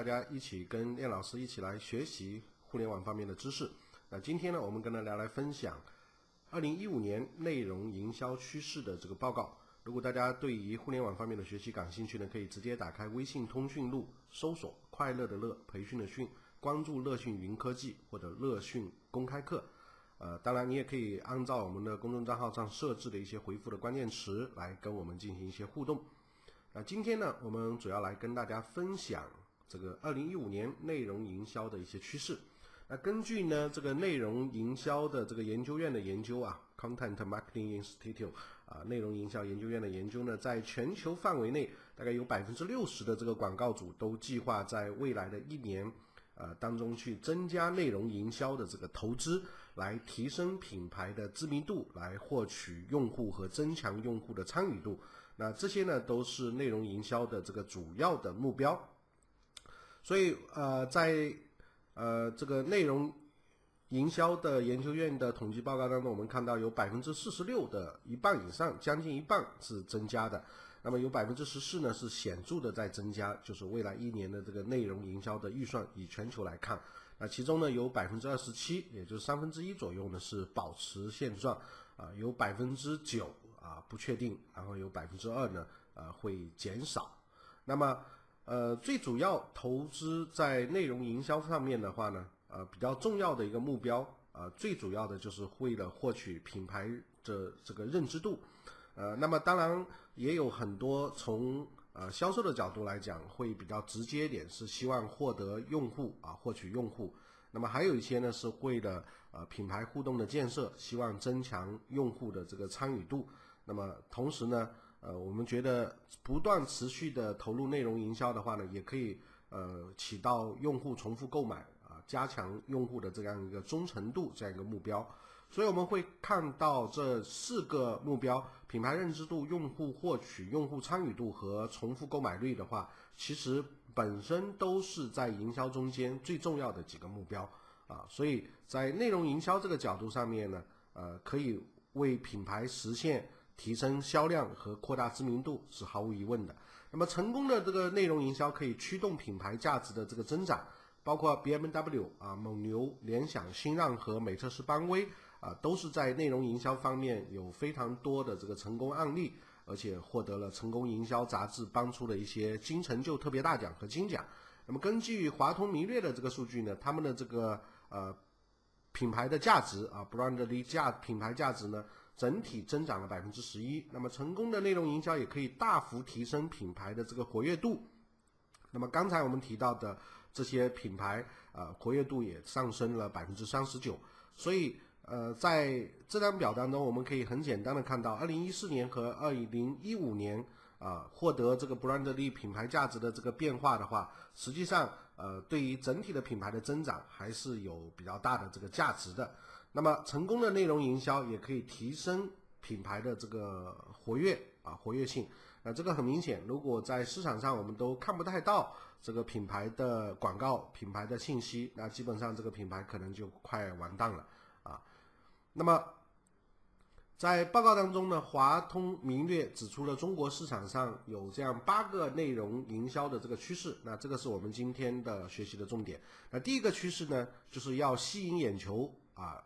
大家一起跟练老师一起来学习互联网方面的知识。那今天呢，我们跟大家来分享二零一五年内容营销趋势的这个报告。如果大家对于互联网方面的学习感兴趣呢，可以直接打开微信通讯录，搜索“快乐的乐，培训的训”，关注“乐讯云科技”或者“乐讯公开课”。呃，当然你也可以按照我们的公众账号上设置的一些回复的关键词来跟我们进行一些互动。那今天呢，我们主要来跟大家分享这个二零一五年内容营销的一些趋势。那根据呢这个内容营销的这个研究院的研究啊，Content Marketing Institute 啊，内容营销研究院的研究呢，在全球范围内，大概有百分之六十的这个广告主都计划在未来的一年呃当中去增加内容营销的这个投资，来提升品牌的知名度，来获取用户和增强用户的参与度。那这些呢，都是内容营销的这个主要的目标。所以，呃，在呃这个内容营销的研究院的统计报告当中，我们看到有百分之四十六的一半以上，将近一半是增加的。那么有百分之十四呢是显著的在增加，就是未来一年的这个内容营销的预算，以全球来看，那其中呢有百分之二十七，也就是三分之一左右呢是保持现状，啊，有百分之九。啊，不确定，然后有百分之二呢，呃，会减少。那么，呃，最主要投资在内容营销上面的话呢，呃，比较重要的一个目标，呃，最主要的就是为了获取品牌的这个认知度。呃，那么当然也有很多从呃销售的角度来讲，会比较直接一点，是希望获得用户啊，获取用户。那么还有一些呢，是为了呃品牌互动的建设，希望增强用户的这个参与度。那么同时呢，呃，我们觉得不断持续的投入内容营销的话呢，也可以呃起到用户重复购买啊，加强用户的这样一个忠诚度这样一个目标。所以我们会看到这四个目标：品牌认知度、用户获取、用户参与度和重复购买率的话，其实本身都是在营销中间最重要的几个目标啊。所以在内容营销这个角度上面呢，呃，可以为品牌实现。提升销量和扩大知名度是毫无疑问的。那么，成功的这个内容营销可以驱动品牌价值的这个增长，包括 BMW 啊、蒙牛、联想、新浪和美特斯邦威啊，都是在内容营销方面有非常多的这个成功案例，而且获得了成功营销杂志颁出的一些金成就特别大奖和金奖。那么，根据华通明略的这个数据呢，他们的这个呃。品牌的价值啊，brand 的价品牌价值呢，整体增长了百分之十一。那么成功的内容营销也可以大幅提升品牌的这个活跃度。那么刚才我们提到的这些品牌啊，活跃度也上升了百分之三十九。所以呃，在这张表当中，我们可以很简单的看到，二零一四年和二零一五年。啊，获得这个 brand 力品牌价值的这个变化的话，实际上，呃，对于整体的品牌的增长还是有比较大的这个价值的。那么，成功的内容营销也可以提升品牌的这个活跃啊，活跃性。那这个很明显，如果在市场上我们都看不太到这个品牌的广告、品牌的信息，那基本上这个品牌可能就快完蛋了啊。那么，在报告当中呢，华通明略指出了中国市场上有这样八个内容营销的这个趋势。那这个是我们今天的学习的重点。那第一个趋势呢，就是要吸引眼球啊，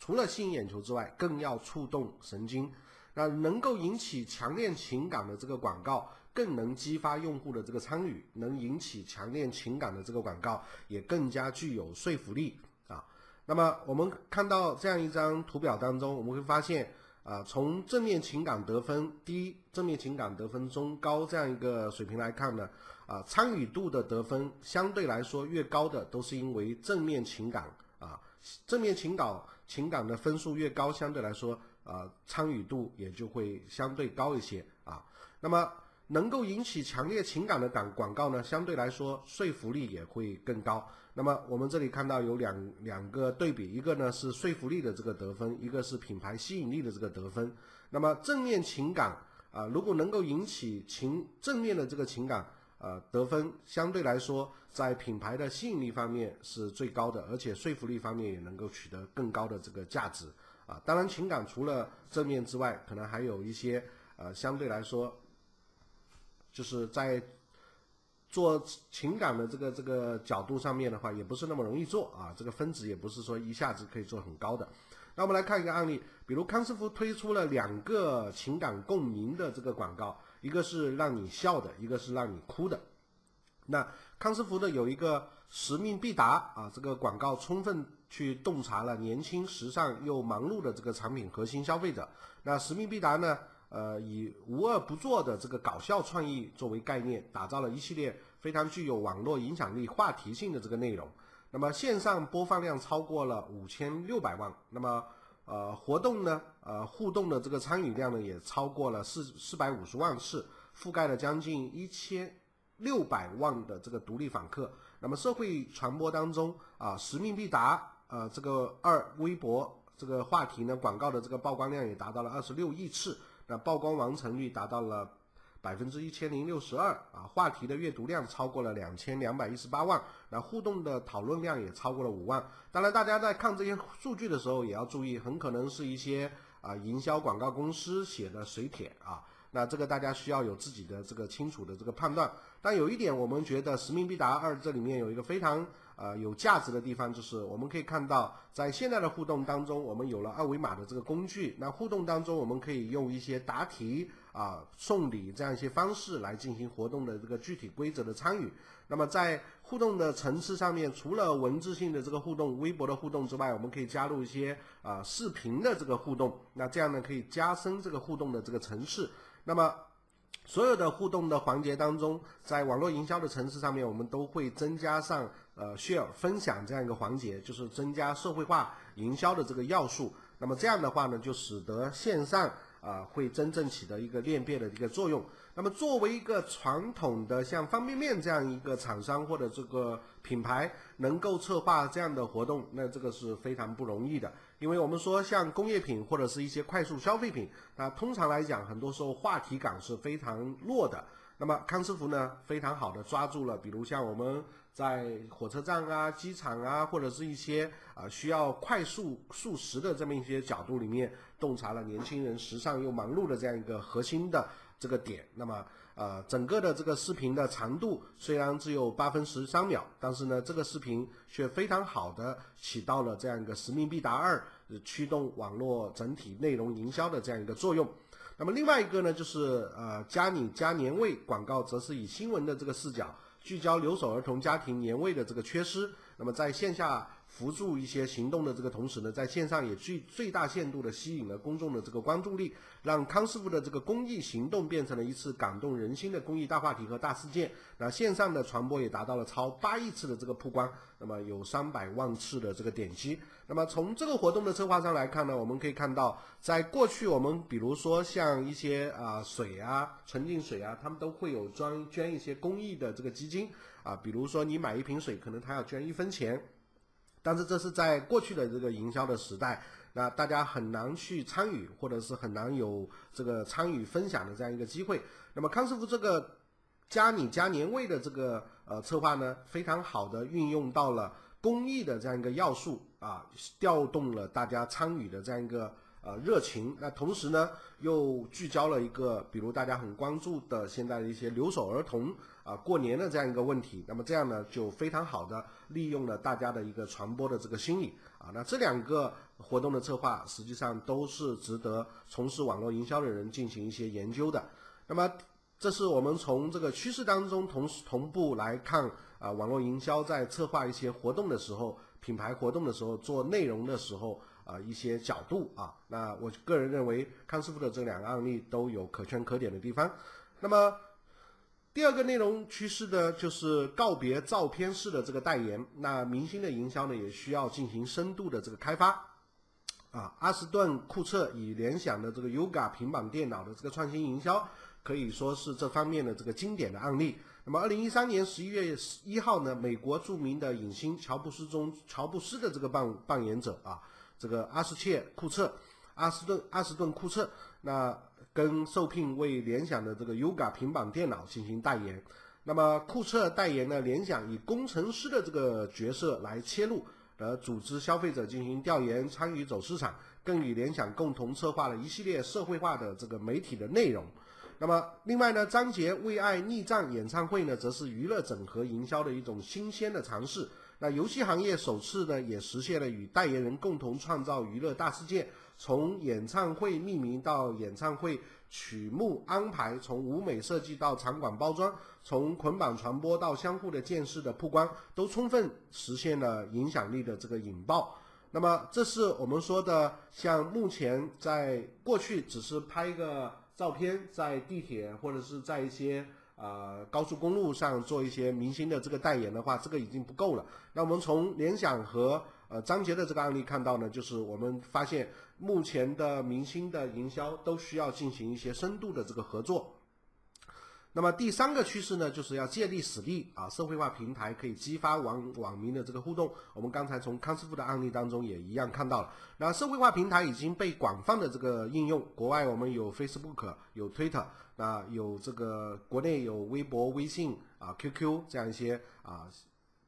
除了吸引眼球之外，更要触动神经。那能够引起强烈情感的这个广告，更能激发用户的这个参与。能引起强烈情感的这个广告，也更加具有说服力啊。那么我们看到这样一张图表当中，我们会发现啊，从正面情感得分低、正面情感得分中高这样一个水平来看呢，啊，参与度的得分相对来说越高的，都是因为正面情感啊，正面情感情感的分数越高，相对来说啊，参与度也就会相对高一些啊。那么能够引起强烈情感的广广告呢，相对来说说服力也会更高。那么我们这里看到有两两个对比，一个呢是说服力的这个得分，一个是品牌吸引力的这个得分。那么正面情感啊，如果能够引起情正面的这个情感，呃，得分相对来说在品牌的吸引力方面是最高的，而且说服力方面也能够取得更高的这个价值啊。当然，情感除了正面之外，可能还有一些呃相对来说。就是在做情感的这个这个角度上面的话，也不是那么容易做啊，这个分值也不是说一下子可以做很高的。那我们来看一个案例，比如康师傅推出了两个情感共鸣的这个广告，一个是让你笑的，一个是让你哭的。那康师傅的有一个使命必达啊，这个广告充分去洞察了年轻、时尚又忙碌的这个产品核心消费者。那使命必达呢？呃，以无恶不作的这个搞笑创意作为概念，打造了一系列非常具有网络影响力、话题性的这个内容。那么线上播放量超过了五千六百万。那么呃，活动呢，呃，互动的这个参与量呢，也超过了四四百五十万次，覆盖了将近一千六百万的这个独立访客。那么社会传播当中啊，使命必达，呃，这个二微博这个话题呢，广告的这个曝光量也达到了二十六亿次。那曝光完成率达到了百分之一千零六十二啊，话题的阅读量超过了两千两百一十八万，那互动的讨论量也超过了五万。当然，大家在看这些数据的时候也要注意，很可能是一些啊营销广告公司写的水帖啊，那这个大家需要有自己的这个清楚的这个判断。但有一点，我们觉得使命必达二这里面有一个非常。呃，有价值的地方就是我们可以看到，在现在的互动当中，我们有了二维码的这个工具。那互动当中，我们可以用一些答题啊、送礼这样一些方式来进行活动的这个具体规则的参与。那么在互动的层次上面，除了文字性的这个互动、微博的互动之外，我们可以加入一些啊视频的这个互动。那这样呢，可以加深这个互动的这个层次。那么。所有的互动的环节当中，在网络营销的层次上面，我们都会增加上呃 share 分享这样一个环节，就是增加社会化营销的这个要素。那么这样的话呢，就使得线上啊会真正起到一个裂变的一个作用。那么作为一个传统的像方便面这样一个厂商或者这个品牌，能够策划这样的活动，那这个是非常不容易的。因为我们说像工业品或者是一些快速消费品，那通常来讲，很多时候话题感是非常弱的。那么康师傅呢，非常好的抓住了，比如像我们在火车站啊、机场啊，或者是一些啊需要快速速食的这么一些角度里面，洞察了年轻人时尚又忙碌的这样一个核心的这个点。那么。呃，整个的这个视频的长度虽然只有八分十三秒，但是呢，这个视频却非常好的起到了这样一个使命必达二驱动网络整体内容营销的这样一个作用。那么另外一个呢，就是呃，加你加年味广告，则是以新闻的这个视角聚焦留守儿童家庭年味的这个缺失。那么在线下。辅助一些行动的这个同时呢，在线上也最最大限度的吸引了公众的这个关注力，让康师傅的这个公益行动变成了一次感动人心的公益大话题和大事件。那线上的传播也达到了超八亿次的这个曝光，那么有三百万次的这个点击。那么从这个活动的策划上来看呢，我们可以看到，在过去我们比如说像一些啊水啊纯净水啊，他们都会有专捐一些公益的这个基金啊，比如说你买一瓶水，可能他要捐一分钱。但是这是在过去的这个营销的时代，那大家很难去参与，或者是很难有这个参与分享的这样一个机会。那么康师傅这个加你加年味的这个呃策划呢，非常好的运用到了公益的这样一个要素啊，调动了大家参与的这样一个呃热情。那同时呢，又聚焦了一个比如大家很关注的现在的一些留守儿童。啊，过年的这样一个问题，那么这样呢，就非常好的利用了大家的一个传播的这个心理啊。那这两个活动的策划，实际上都是值得从事网络营销的人进行一些研究的。那么，这是我们从这个趋势当中同时同步来看啊，网络营销在策划一些活动的时候，品牌活动的时候，做内容的时候啊，一些角度啊。那我个人认为，康师傅的这两个案例都有可圈可点的地方。那么。第二个内容趋势呢，就是告别照片式的这个代言。那明星的营销呢，也需要进行深度的这个开发。啊，阿斯顿库彻与联想的这个 Yoga 平板电脑的这个创新营销，可以说是这方面的这个经典的案例。那么，二零一三年十一月一号呢，美国著名的影星乔布斯中乔布斯的这个扮扮演者啊，这个阿斯切库彻，阿斯顿阿斯顿库彻，那。跟受聘为联想的这个 Yoga 平板电脑进行代言，那么库彻代言呢，联想以工程师的这个角色来切入，呃，组织消费者进行调研，参与走市场，更与联想共同策划了一系列社会化的这个媒体的内容。那么另外呢，张杰为爱逆战演唱会呢，则是娱乐整合营销的一种新鲜的尝试。那游戏行业首次呢，也实现了与代言人共同创造娱乐大事件，从演唱会命名到演唱会曲目安排，从舞美设计到场馆包装，从捆绑传播到相互的见识的曝光，都充分实现了影响力的这个引爆。那么，这是我们说的，像目前在过去只是拍一个照片，在地铁或者是在一些。呃，高速公路上做一些明星的这个代言的话，这个已经不够了。那我们从联想和呃张杰的这个案例看到呢，就是我们发现目前的明星的营销都需要进行一些深度的这个合作。那么第三个趋势呢，就是要借力使力啊，社会化平台可以激发网网民的这个互动。我们刚才从康师傅的案例当中也一样看到了。那社会化平台已经被广泛的这个应用，国外我们有 Facebook，有 Twitter，那有这个国内有微博、微信啊、QQ 这样一些啊，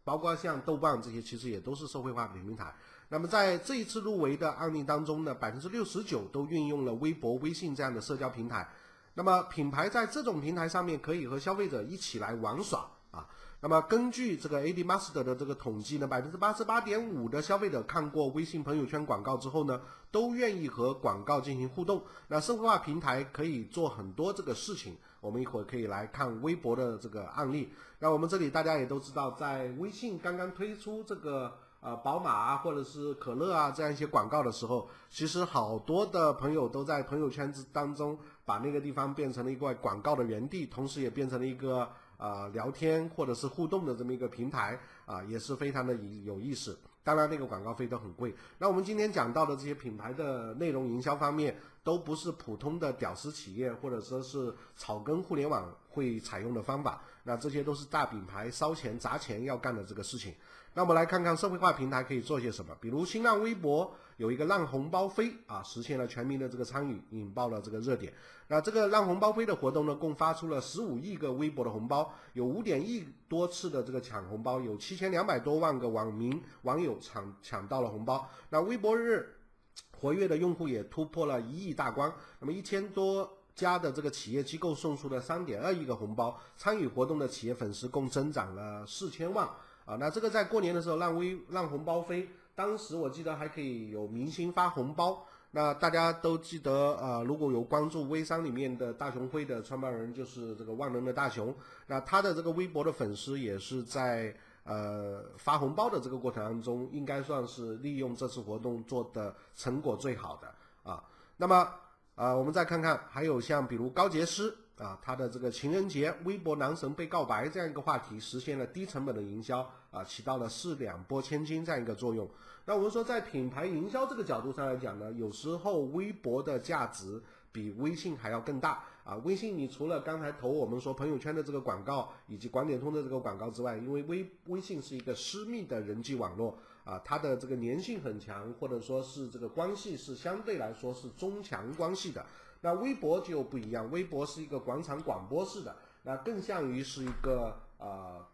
包括像豆瓣这些，其实也都是社会化平台。那么在这一次入围的案例当中呢，百分之六十九都运用了微博、微信这样的社交平台。那么品牌在这种平台上面可以和消费者一起来玩耍啊。那么根据这个 AD Master 的这个统计呢，百分之八十八点五的消费者看过微信朋友圈广告之后呢，都愿意和广告进行互动。那社会化平台可以做很多这个事情，我们一会儿可以来看微博的这个案例。那我们这里大家也都知道，在微信刚刚推出这个。呃，宝马啊，或者是可乐啊，这样一些广告的时候，其实好多的朋友都在朋友圈子当中把那个地方变成了一块广告的园地，同时也变成了一个啊聊天或者是互动的这么一个平台啊，也是非常的有意思。当然，那个广告费都很贵。那我们今天讲到的这些品牌的内容营销方面，都不是普通的屌丝企业或者说是草根互联网会采用的方法。那这些都是大品牌烧钱砸钱要干的这个事情。那我们来看看社会化平台可以做些什么，比如新浪微博有一个让红包飞啊，实现了全民的这个参与，引爆了这个热点。那这个让红包飞的活动呢，共发出了十五亿个微博的红包，有五点亿多次的这个抢红包，有七千两百多万个网民网友抢抢到了红包。那微博日活跃的用户也突破了一亿大关。那么一千多家的这个企业机构送出了三点二亿个红包，参与活动的企业粉丝共增长了四千万。啊，那这个在过年的时候让微让红包飞，当时我记得还可以有明星发红包。那大家都记得，呃，如果有关注微商里面的大熊辉的创办人，就是这个万能的大熊。那他的这个微博的粉丝也是在呃发红包的这个过程当中，应该算是利用这次活动做的成果最好的啊。那么啊，我们再看看，还有像比如高洁丝。啊，他的这个情人节微博男神被告白这样一个话题，实现了低成本的营销啊，起到了四两拨千斤这样一个作用。那我们说，在品牌营销这个角度上来讲呢，有时候微博的价值比微信还要更大啊。微信你除了刚才投我们说朋友圈的这个广告以及广点通的这个广告之外，因为微微信是一个私密的人际网络啊，它的这个粘性很强，或者说是这个关系是相对来说是中强关系的。那微博就不一样，微博是一个广场广播式的，那更像于是一个呃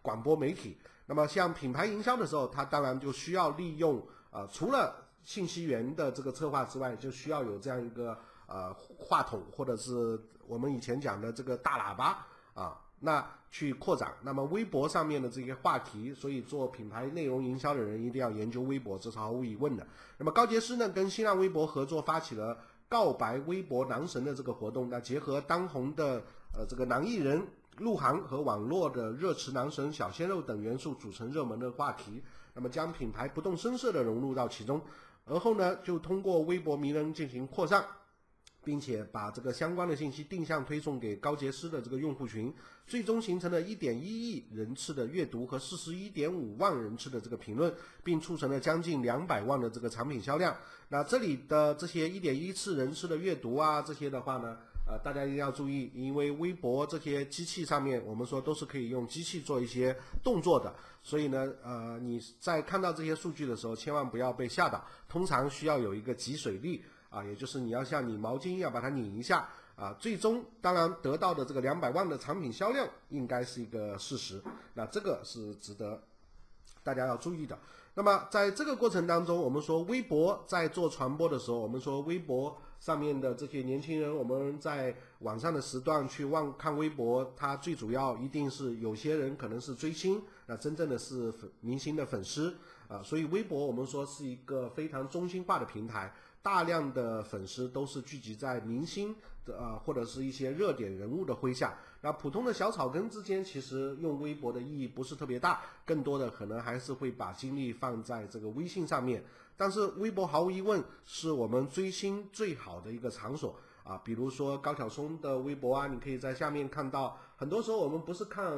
广播媒体。那么像品牌营销的时候，它当然就需要利用呃除了信息源的这个策划之外，就需要有这样一个呃话筒或者是我们以前讲的这个大喇叭啊，那去扩展。那么微博上面的这些话题，所以做品牌内容营销的人一定要研究微博，这是毫无疑问的。那么高洁丝呢，跟新浪微博合作发起了。告白微博男神的这个活动，那结合当红的呃这个男艺人鹿晗和网络的热词男神小鲜肉等元素组成热门的话题，那么将品牌不动声色的融入到其中，而后呢就通过微博名人进行扩散。并且把这个相关的信息定向推送给高洁丝的这个用户群，最终形成了一点一亿人次的阅读和四十一点五万人次的这个评论，并促成了将近两百万的这个产品销量。那这里的这些一点一次人次的阅读啊，这些的话呢，呃，大家一定要注意，因为微博这些机器上面，我们说都是可以用机器做一些动作的，所以呢，呃，你在看到这些数据的时候，千万不要被吓到，通常需要有一个集水力。啊，也就是你要像拧毛巾一样把它拧一下啊，最终当然得到的这个两百万的产品销量应该是一个事实，那这个是值得大家要注意的。那么在这个过程当中，我们说微博在做传播的时候，我们说微博上面的这些年轻人，我们在晚上的时段去望看微博，它最主要一定是有些人可能是追星，那真正的是粉明星的粉丝啊，所以微博我们说是一个非常中心化的平台，大量的粉丝都是聚集在明星的啊或者是一些热点人物的麾下。那普通的小草根之间，其实用微博的意义不是特别大，更多的可能还是会把精力放在这个微信上面。但是微博毫无疑问是我们追星最好的一个场所。啊，比如说高晓松的微博啊，你可以在下面看到，很多时候我们不是看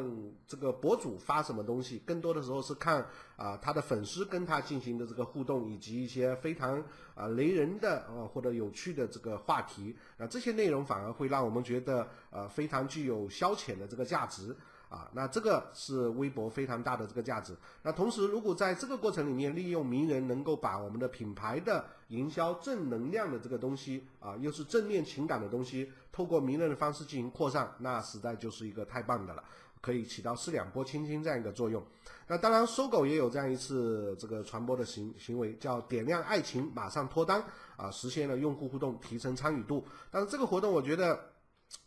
这个博主发什么东西，更多的时候是看啊他的粉丝跟他进行的这个互动，以及一些非常啊雷人的啊或者有趣的这个话题，啊这些内容反而会让我们觉得呃非常具有消遣的这个价值。啊，那这个是微博非常大的这个价值。那同时，如果在这个过程里面利用名人，能够把我们的品牌的营销正能量的这个东西啊，又是正面情感的东西，透过名人的方式进行扩散，那实在就是一个太棒的了，可以起到四两拨千斤这样一个作用。那当然，搜狗也有这样一次这个传播的行行为，叫点亮爱情，马上脱单啊，实现了用户互动，提升参与度。但是这个活动，我觉得。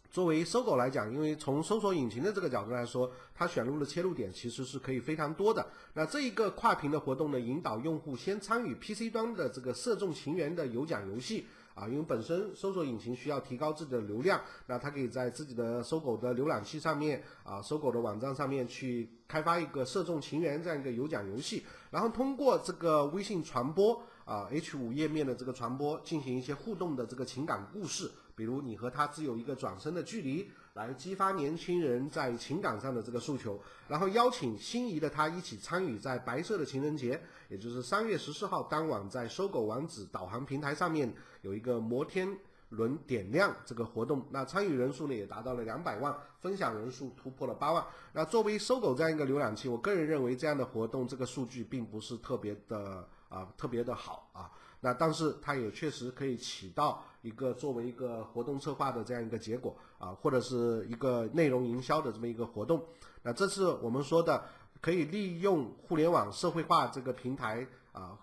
作为搜狗来讲，因为从搜索引擎的这个角度来说，它选入的切入点其实是可以非常多的。那这一个跨屏的活动呢，引导用户先参与 PC 端的这个射中情缘的有奖游戏啊，因为本身搜索引擎需要提高自己的流量，那它可以在自己的搜狗的浏览器上面啊，搜狗的网站上面去开发一个射中情缘这样一个有奖游戏，然后通过这个微信传播啊 H 五页面的这个传播，进行一些互动的这个情感故事。比如你和他只有一个转身的距离，来激发年轻人在情感上的这个诉求，然后邀请心仪的他一起参与在白色的情人节，也就是三月十四号当晚，在搜狗网址导航平台上面有一个摩天轮点亮这个活动，那参与人数呢也达到了两百万，分享人数突破了八万。那作为搜狗这样一个浏览器，我个人认为这样的活动这个数据并不是特别的啊特别的好啊。那但是它也确实可以起到一个作为一个活动策划的这样一个结果啊，或者是一个内容营销的这么一个活动。那这是我们说的可以利用互联网社会化这个平台啊，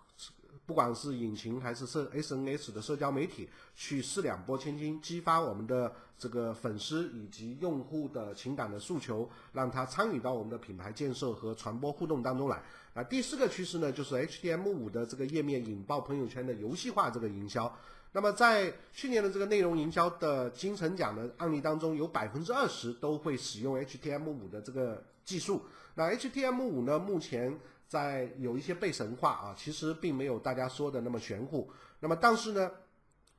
不管是引擎还是社 SNS 的社交媒体，去四两拨千斤，激发我们的这个粉丝以及用户的情感的诉求，让他参与到我们的品牌建设和传播互动当中来。啊，第四个趋势呢，就是 HDM 五的这个页面引爆朋友圈的游戏化这个营销。那么在去年的这个内容营销的金城奖的案例当中，有百分之二十都会使用 HTM5 的这个技术。那 HTM5 呢，目前在有一些被神化啊，其实并没有大家说的那么玄乎。那么但是呢，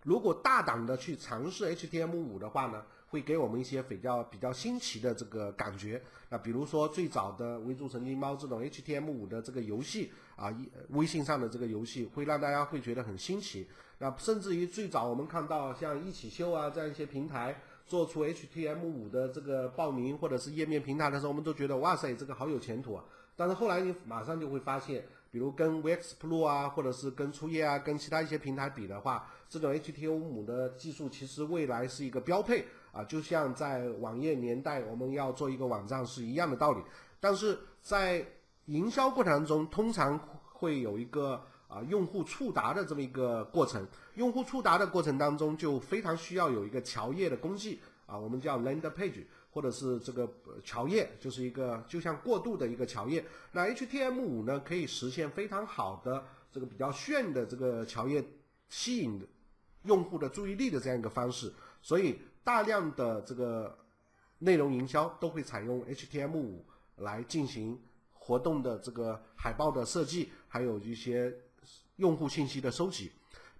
如果大胆的去尝试 HTM5 的话呢？会给我们一些比较比较新奇的这个感觉，那比如说最早的围住神经猫这种 HTM5 的这个游戏啊，一微信上的这个游戏会让大家会觉得很新奇。那甚至于最早我们看到像一起秀啊这样一些平台做出 HTM5 的这个报名或者是页面平台的时候，我们都觉得哇塞，这个好有前途啊。但是后来你马上就会发现，比如跟 VXPro 啊，或者是跟初夜啊，跟其他一些平台比的话，这种 HTM5 的技术其实未来是一个标配。啊，就像在网页年代，我们要做一个网站是一样的道理。但是在营销过程中，通常会有一个啊用户触达的这么一个过程。用户触达的过程当中，就非常需要有一个桥页的工具啊，我们叫 landing page，或者是这个桥页，就是一个就像过渡的一个桥页。那 HTM5 呢，可以实现非常好的这个比较炫的这个桥页，吸引用户的注意力的这样一个方式，所以。大量的这个内容营销都会采用 HTM5 来进行活动的这个海报的设计，还有一些用户信息的收集。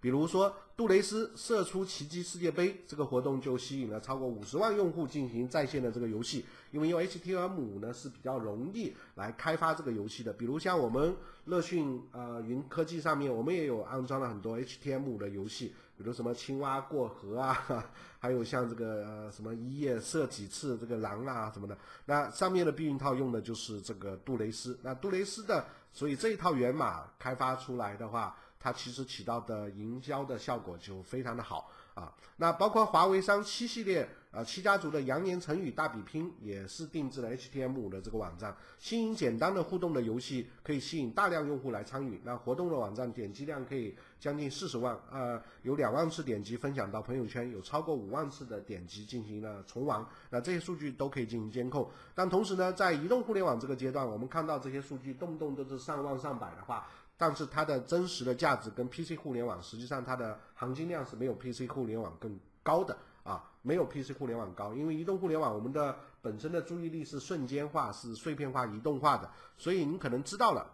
比如说，杜蕾斯射出奇迹世界杯这个活动就吸引了超过五十万用户进行在线的这个游戏，因为用 HTM5 呢是比较容易来开发这个游戏的。比如像我们乐讯呃云科技上面，我们也有安装了很多 HTM5 的游戏。比如什么青蛙过河啊，还有像这个什么一夜射几次这个狼啊什么的，那上面的避孕套用的就是这个杜蕾斯。那杜蕾斯的，所以这一套源码开发出来的话，它其实起到的营销的效果就非常的好啊。那包括华为商七系列。啊，七家族的羊年成语大比拼也是定制了 HTML 的这个网站，新颖简单的互动的游戏可以吸引大量用户来参与。那活动的网站点击量可以将近四十万，呃，有两万次点击分享到朋友圈，有超过五万次的点击进行了重玩。那这些数据都可以进行监控。但同时呢，在移动互联网这个阶段，我们看到这些数据动不动都是上万上百的话，但是它的真实的价值跟 PC 互联网实际上它的含金量是没有 PC 互联网更高的。啊，没有 PC 互联网高，因为移动互联网我们的本身的注意力是瞬间化、是碎片化、移动化的，所以你可能知道了，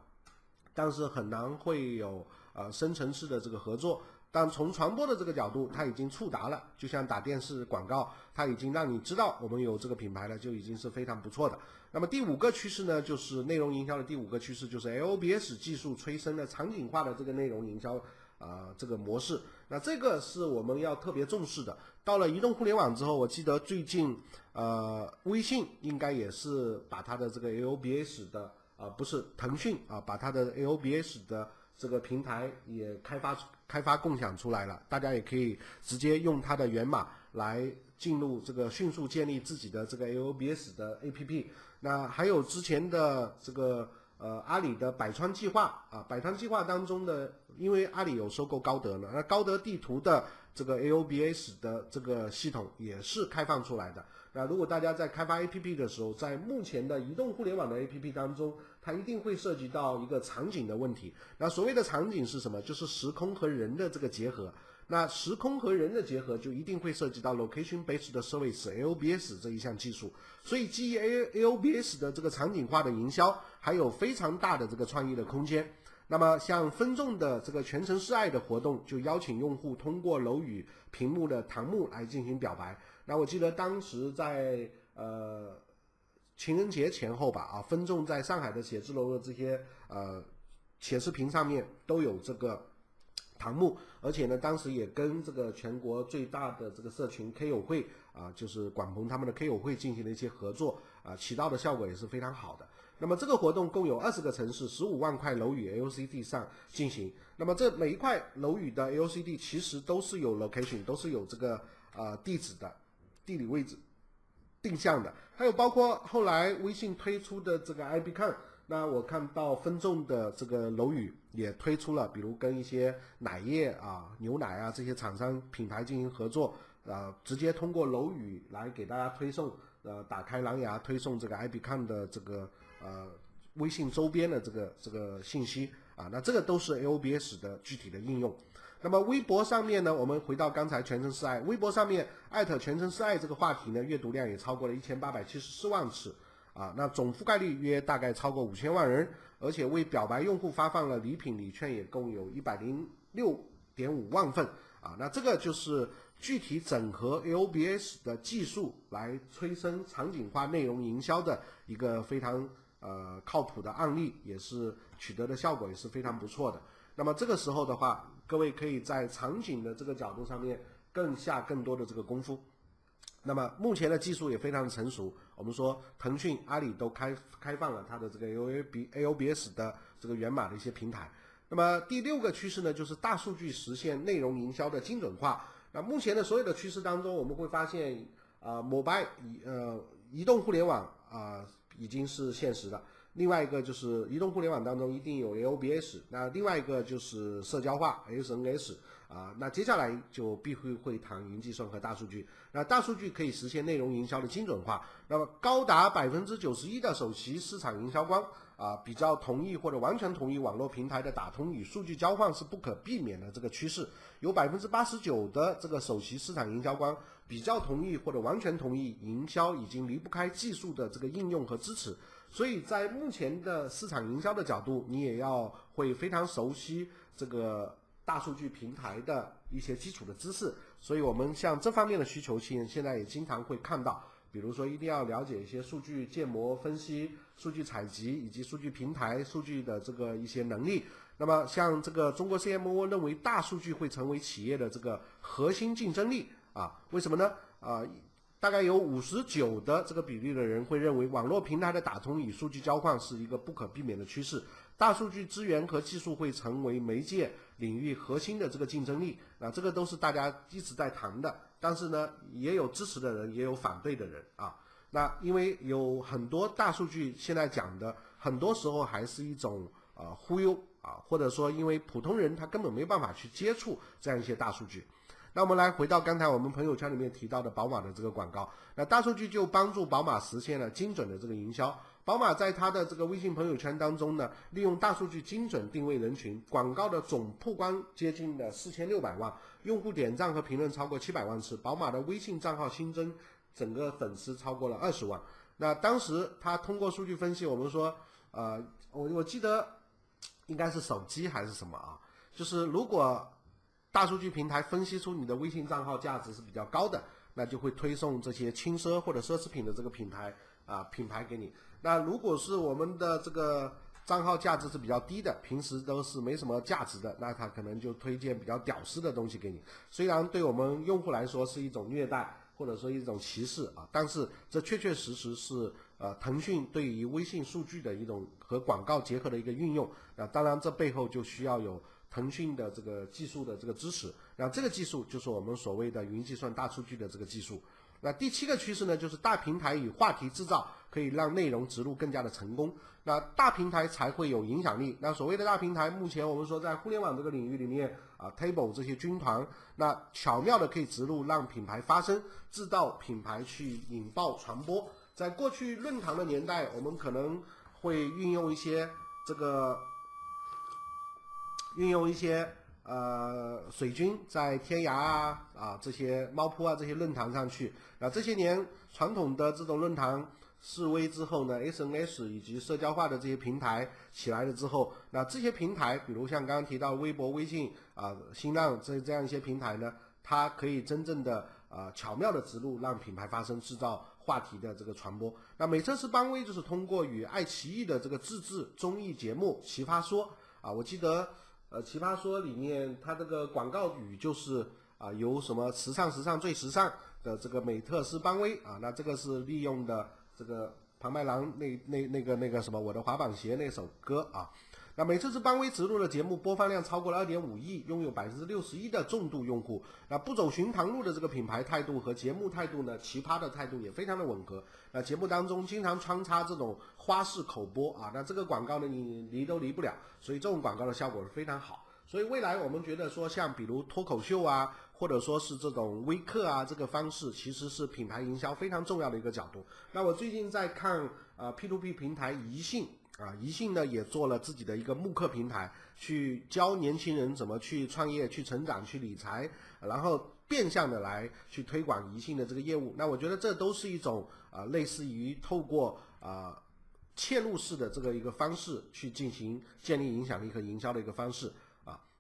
但是很难会有呃深层次的这个合作。但从传播的这个角度，它已经触达了，就像打电视广告，它已经让你知道我们有这个品牌了，就已经是非常不错的。那么第五个趋势呢，就是内容营销的第五个趋势，就是 LBS 技术催生的场景化的这个内容营销。啊，这个模式，那这个是我们要特别重视的。到了移动互联网之后，我记得最近，呃，微信应该也是把它的这个 LBS 的啊，不是腾讯啊，把它的 LBS 的这个平台也开发开发共享出来了。大家也可以直接用它的源码来进入这个迅速建立自己的这个 LBS 的 APP。那还有之前的这个。呃，阿里的百川计划啊，百川计划当中的，因为阿里有收购高德呢，那高德地图的这个 AOBS 的这个系统也是开放出来的。那如果大家在开发 APP 的时候，在目前的移动互联网的 APP 当中，它一定会涉及到一个场景的问题。那所谓的场景是什么？就是时空和人的这个结合。那时空和人的结合，就一定会涉及到 location based service LBS 这一项技术。所以基于 A LBS 的这个场景化的营销，还有非常大的这个创意的空间。那么像分众的这个全程示爱的活动，就邀请用户通过楼宇屏幕的弹幕来进行表白。那我记得当时在呃情人节前后吧，啊，分众在上海的写字楼的这些呃显示屏上面都有这个。弹幕，而且呢，当时也跟这个全国最大的这个社群 K 友会啊，就是广鹏他们的 K 友会进行了一些合作啊，起到的效果也是非常好的。那么这个活动共有二十个城市，十五万块楼宇 LCD 上进行。那么这每一块楼宇的 LCD 其实都是有 location，都是有这个呃地址的地理位置定向的。还有包括后来微信推出的这个 IBCON。那我看到分众的这个楼宇也推出了，比如跟一些奶业啊、牛奶啊这些厂商品牌进行合作，呃，直接通过楼宇来给大家推送，呃，打开蓝牙推送这个 IBCAN 的这个呃微信周边的这个这个信息啊，那这个都是 LBS 的具体的应用。那么微博上面呢，我们回到刚才全程示爱，微博上面艾特全程示爱这个话题呢，阅读量也超过了一千八百七十四万次。啊，那总覆盖率约大概超过五千万人，而且为表白用户发放了礼品礼券，也共有一百零六点五万份。啊，那这个就是具体整合 LBS 的技术来催生场景化内容营销的一个非常呃靠谱的案例，也是取得的效果也是非常不错的。那么这个时候的话，各位可以在场景的这个角度上面更下更多的这个功夫。那么目前的技术也非常的成熟，我们说腾讯、阿里都开开放了它的这个 A O B A O B S 的这个源码的一些平台。那么第六个趋势呢，就是大数据实现内容营销的精准化。那目前的所有的趋势当中，我们会发现啊，mobile 移呃移动互联网啊已经是现实的。另外一个就是移动互联网当中一定有 A O B S，那另外一个就是社交化 S N S。啊，那接下来就必会会谈云计算和大数据。那大数据可以实现内容营销的精准化。那么高达百分之九十一的首席市场营销官啊，比较同意或者完全同意网络平台的打通与数据交换是不可避免的这个趋势。有百分之八十九的这个首席市场营销官比较同意或者完全同意，营销已经离不开技术的这个应用和支持。所以在目前的市场营销的角度，你也要会非常熟悉这个。大数据平台的一些基础的知识，所以我们像这方面的需求性，现在也经常会看到，比如说一定要了解一些数据建模分析、数据采集以及数据平台数据的这个一些能力。那么像这个中国 CMO 认为，大数据会成为企业的这个核心竞争力啊？为什么呢？啊，大概有五十九的这个比例的人会认为，网络平台的打通与数据交换是一个不可避免的趋势。大数据资源和技术会成为媒介领域核心的这个竞争力。那这个都是大家一直在谈的。但是呢，也有支持的人，也有反对的人啊。那因为有很多大数据现在讲的，很多时候还是一种呃忽悠啊，或者说因为普通人他根本没办法去接触这样一些大数据。那我们来回到刚才我们朋友圈里面提到的宝马的这个广告，那大数据就帮助宝马实现了精准的这个营销。宝马在它的这个微信朋友圈当中呢，利用大数据精准定位人群，广告的总曝光接近了四千六百万，用户点赞和评论超过七百万次，宝马的微信账号新增。整个粉丝超过了二十万。那当时他通过数据分析，我们说，呃，我我记得应该是手机还是什么啊？就是如果大数据平台分析出你的微信账号价值是比较高的，那就会推送这些轻奢或者奢侈品的这个品牌啊品牌给你。那如果是我们的这个账号价值是比较低的，平时都是没什么价值的，那他可能就推荐比较屌丝的东西给你。虽然对我们用户来说是一种虐待。或者说一种歧视啊，但是这确确实实是呃腾讯对于微信数据的一种和广告结合的一个运用啊，当然这背后就需要有腾讯的这个技术的这个支持，那这个技术就是我们所谓的云计算大数据的这个技术。那第七个趋势呢，就是大平台与话题制造可以让内容植入更加的成功。那大平台才会有影响力。那所谓的大平台，目前我们说在互联网这个领域里面啊，Table 这些军团，那巧妙的可以植入让品牌发声，制造品牌去引爆传播。在过去论坛的年代，我们可能会运用一些这个，运用一些。呃，水军在天涯啊啊这些猫扑啊这些论坛上去，那这些年传统的这种论坛示威之后呢，SNS 以及社交化的这些平台起来了之后，那这些平台，比如像刚刚提到微博、微信啊、新浪这这样一些平台呢，它可以真正的啊巧妙的植入，让品牌发声，制造话题的这个传播。那美特斯邦威就是通过与爱奇艺的这个自制综艺节目《奇葩说》啊，我记得。呃，奇葩说里面，它这个广告语就是啊，有什么时尚时尚最时尚的这个美特斯邦威啊，那这个是利用的这个庞麦郎那那那个那个什么我的滑板鞋那首歌啊。那每次是邦威植入的节目播放量超过了二点五亿，拥有百分之六十一的重度用户。那不走寻常路的这个品牌态度和节目态度呢，奇葩的态度也非常的吻合。那节目当中经常穿插这种花式口播啊，那这个广告呢你离都离不了，所以这种广告的效果是非常好。所以未来我们觉得说，像比如脱口秀啊，或者说是这种微课啊，这个方式其实是品牌营销非常重要的一个角度。那我最近在看啊 P to P 平台宜信。啊，宜信呢也做了自己的一个慕课平台，去教年轻人怎么去创业、去成长、去理财，然后变相的来去推广宜信的这个业务。那我觉得这都是一种啊，类似于透过啊嵌入式的这个一个方式去进行建立影响力和营销的一个方式。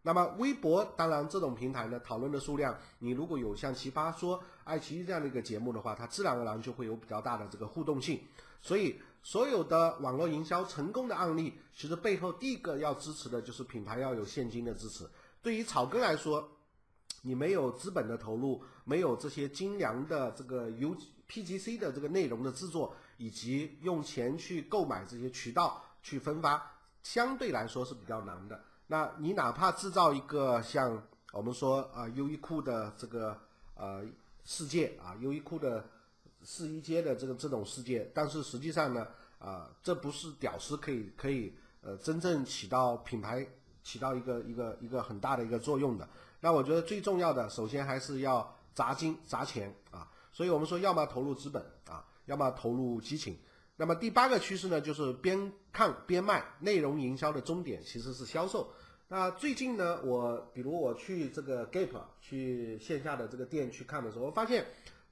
那么微博，当然这种平台呢，讨论的数量，你如果有像奇葩说、爱奇艺这样的一个节目的话，它自然而然就会有比较大的这个互动性，所以。所有的网络营销成功的案例，其实背后第一个要支持的就是品牌要有现金的支持。对于草根来说，你没有资本的投入，没有这些精良的这个 U P G C 的这个内容的制作，以及用钱去购买这些渠道去分发，相对来说是比较难的。那你哪怕制造一个像我们说啊优衣库的这个呃世界啊优衣库的。试衣间的这个这种世界，但是实际上呢，啊，这不是屌丝可以可以呃真正起到品牌起到一个一个一个很大的一个作用的。那我觉得最重要的，首先还是要砸金砸钱啊。所以我们说，要么投入资本啊，要么投入激情。那么第八个趋势呢，就是边看边卖，内容营销的终点其实是销售。那最近呢，我比如我去这个 Gap 去线下的这个店去看的时候，我发现。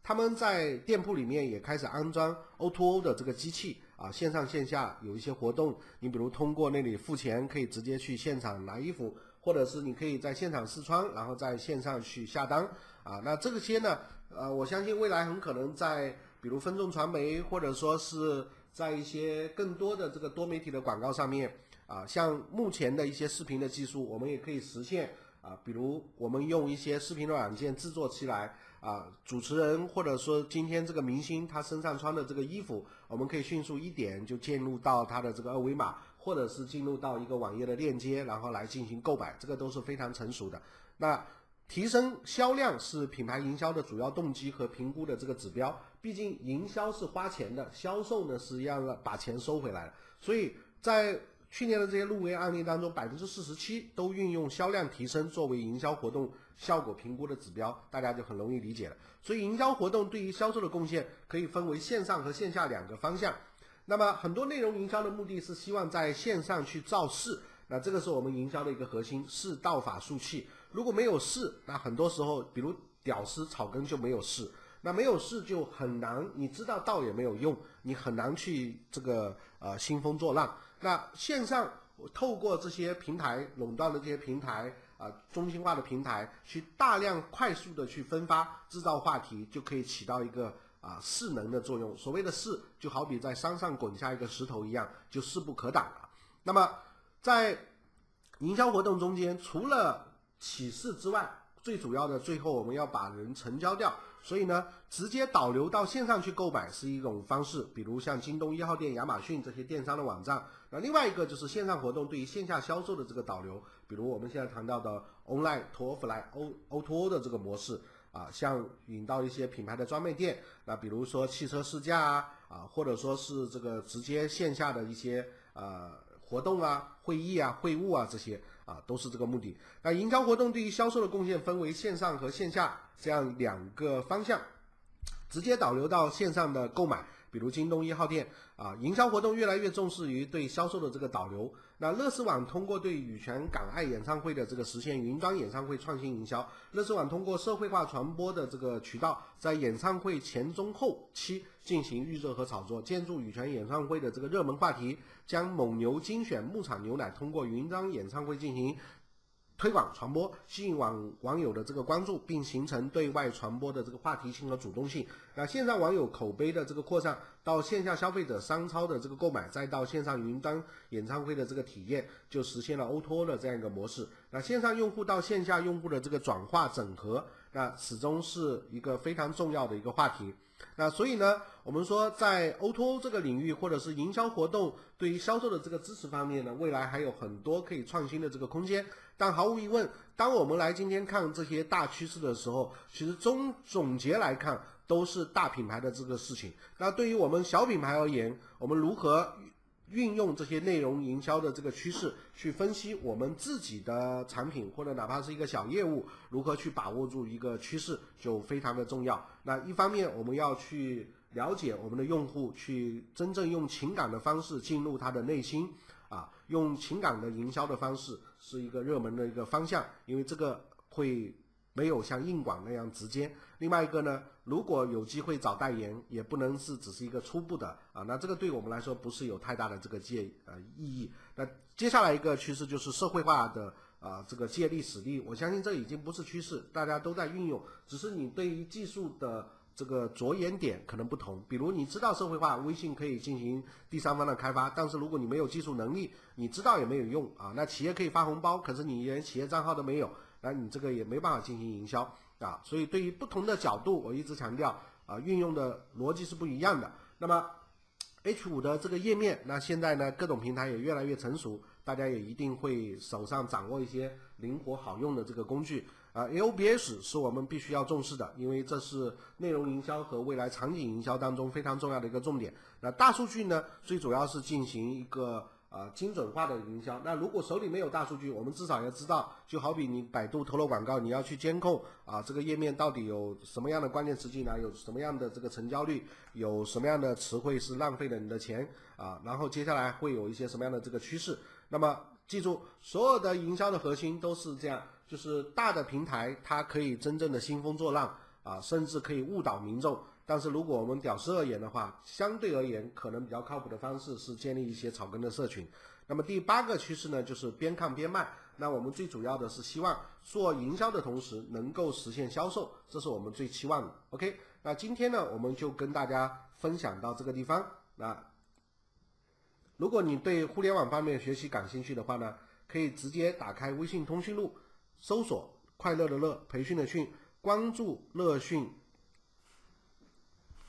他们在店铺里面也开始安装 O2O 的这个机器啊，线上线下有一些活动。你比如通过那里付钱，可以直接去现场拿衣服，或者是你可以在现场试穿，然后在线上去下单啊。那这些呢，呃，我相信未来很可能在比如分众传媒，或者说是在一些更多的这个多媒体的广告上面啊，像目前的一些视频的技术，我们也可以实现啊，比如我们用一些视频的软件制作起来。啊，主持人或者说今天这个明星他身上穿的这个衣服，我们可以迅速一点就进入到他的这个二维码，或者是进入到一个网页的链接，然后来进行购买，这个都是非常成熟的。那提升销量是品牌营销的主要动机和评估的这个指标，毕竟营销是花钱的，销售呢是要把钱收回来的，所以在。去年的这些入围案例当中，百分之四十七都运用销量提升作为营销活动效果评估的指标，大家就很容易理解了。所以，营销活动对于销售的贡献可以分为线上和线下两个方向。那么，很多内容营销的目的是希望在线上去造势，那这个是我们营销的一个核心，势道法术器。如果没有势，那很多时候，比如屌丝草根就没有势，那没有势就很难，你知道道也没有用，你很难去这个呃兴风作浪。那线上透过这些平台垄断的这些平台啊，中心化的平台，去大量快速的去分发制造话题，就可以起到一个啊势能的作用。所谓的势，就好比在山上滚下一个石头一样，就势不可挡了。那么在营销活动中间，除了起势之外，最主要的最后我们要把人成交掉。所以呢，直接导流到线上去购买是一种方式，比如像京东一号店、亚马逊这些电商的网站。那另外一个就是线上活动对于线下销售的这个导流，比如我们现在谈到的 online to offline O O to O 的这个模式啊，像引到一些品牌的专卖店，那比如说汽车试驾啊，啊或者说是这个直接线下的一些呃活动啊、会议啊、会务啊这些。啊，都是这个目的。那营销活动对于销售的贡献分为线上和线下这样两个方向，直接导流到线上的购买，比如京东一号店啊。营销活动越来越重视于对销售的这个导流。那乐视网通过对羽泉港爱演唱会的这个实现云端演唱会创新营销，乐视网通过社会化传播的这个渠道，在演唱会前中后期进行预热和炒作，建筑羽泉演唱会的这个热门话题，将蒙牛精选牧场牛奶通过云端演唱会进行。推广传播，吸引网网友的这个关注，并形成对外传播的这个话题性和主动性。那线上网友口碑的这个扩散，到线下消费者商超的这个购买，再到线上云端演唱会的这个体验，就实现了 O2O 的这样一个模式。那线上用户到线下用户的这个转化整合，那始终是一个非常重要的一个话题。那所以呢，我们说在 O2O 这个领域，或者是营销活动对于销售的这个支持方面呢，未来还有很多可以创新的这个空间。但毫无疑问，当我们来今天看这些大趋势的时候，其实总总结来看都是大品牌的这个事情。那对于我们小品牌而言，我们如何？运用这些内容营销的这个趋势，去分析我们自己的产品或者哪怕是一个小业务，如何去把握住一个趋势，就非常的重要。那一方面我们要去了解我们的用户，去真正用情感的方式进入他的内心，啊，用情感的营销的方式是一个热门的一个方向，因为这个会。没有像硬广那样直接。另外一个呢，如果有机会找代言，也不能是只是一个初步的啊。那这个对我们来说不是有太大的这个借呃意义。那接下来一个趋势就是社会化的啊这个借力使力。我相信这已经不是趋势，大家都在运用，只是你对于技术的这个着眼点可能不同。比如你知道社会化，微信可以进行第三方的开发，但是如果你没有技术能力，你知道也没有用啊。那企业可以发红包，可是你连企业账号都没有。那你这个也没办法进行营销啊，所以对于不同的角度，我一直强调啊，运用的逻辑是不一样的。那么，H 五的这个页面，那现在呢，各种平台也越来越成熟，大家也一定会手上掌握一些灵活好用的这个工具啊。LBS 是我们必须要重视的，因为这是内容营销和未来场景营销当中非常重要的一个重点。那大数据呢，最主要是进行一个。啊，精准化的营销。那如果手里没有大数据，我们至少要知道，就好比你百度投了广告，你要去监控啊，这个页面到底有什么样的关键词进来，有什么样的这个成交率，有什么样的词汇是浪费了你的钱啊。然后接下来会有一些什么样的这个趋势。那么记住，所有的营销的核心都是这样，就是大的平台它可以真正的兴风作浪啊，甚至可以误导民众。但是如果我们屌丝而言的话，相对而言可能比较靠谱的方式是建立一些草根的社群。那么第八个趋势呢，就是边看边卖。那我们最主要的是希望做营销的同时能够实现销售，这是我们最期望的。OK，那今天呢，我们就跟大家分享到这个地方。那如果你对互联网方面学习感兴趣的话呢，可以直接打开微信通讯录，搜索“快乐的乐培训的训”，关注乐讯。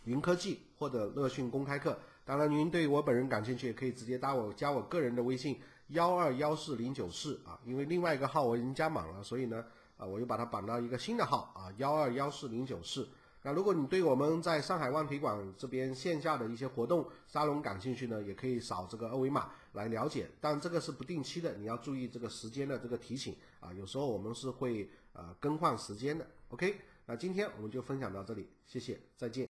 云科技或者乐讯公开课。当然，您对我本人感兴趣，也可以直接加我加我个人的微信幺二幺四零九四啊，因为另外一个号我已经加满了，所以呢，啊，我又把它绑到一个新的号啊幺二幺四零九四。那如果你对我们在上海万皮馆这边线下的一些活动沙龙感兴趣呢，也可以扫这个二维码来了解。但这个是不定期的，你要注意这个时间的这个提醒啊，有时候我们是会呃更换时间的。OK，那今天我们就分享到这里，谢谢，再见。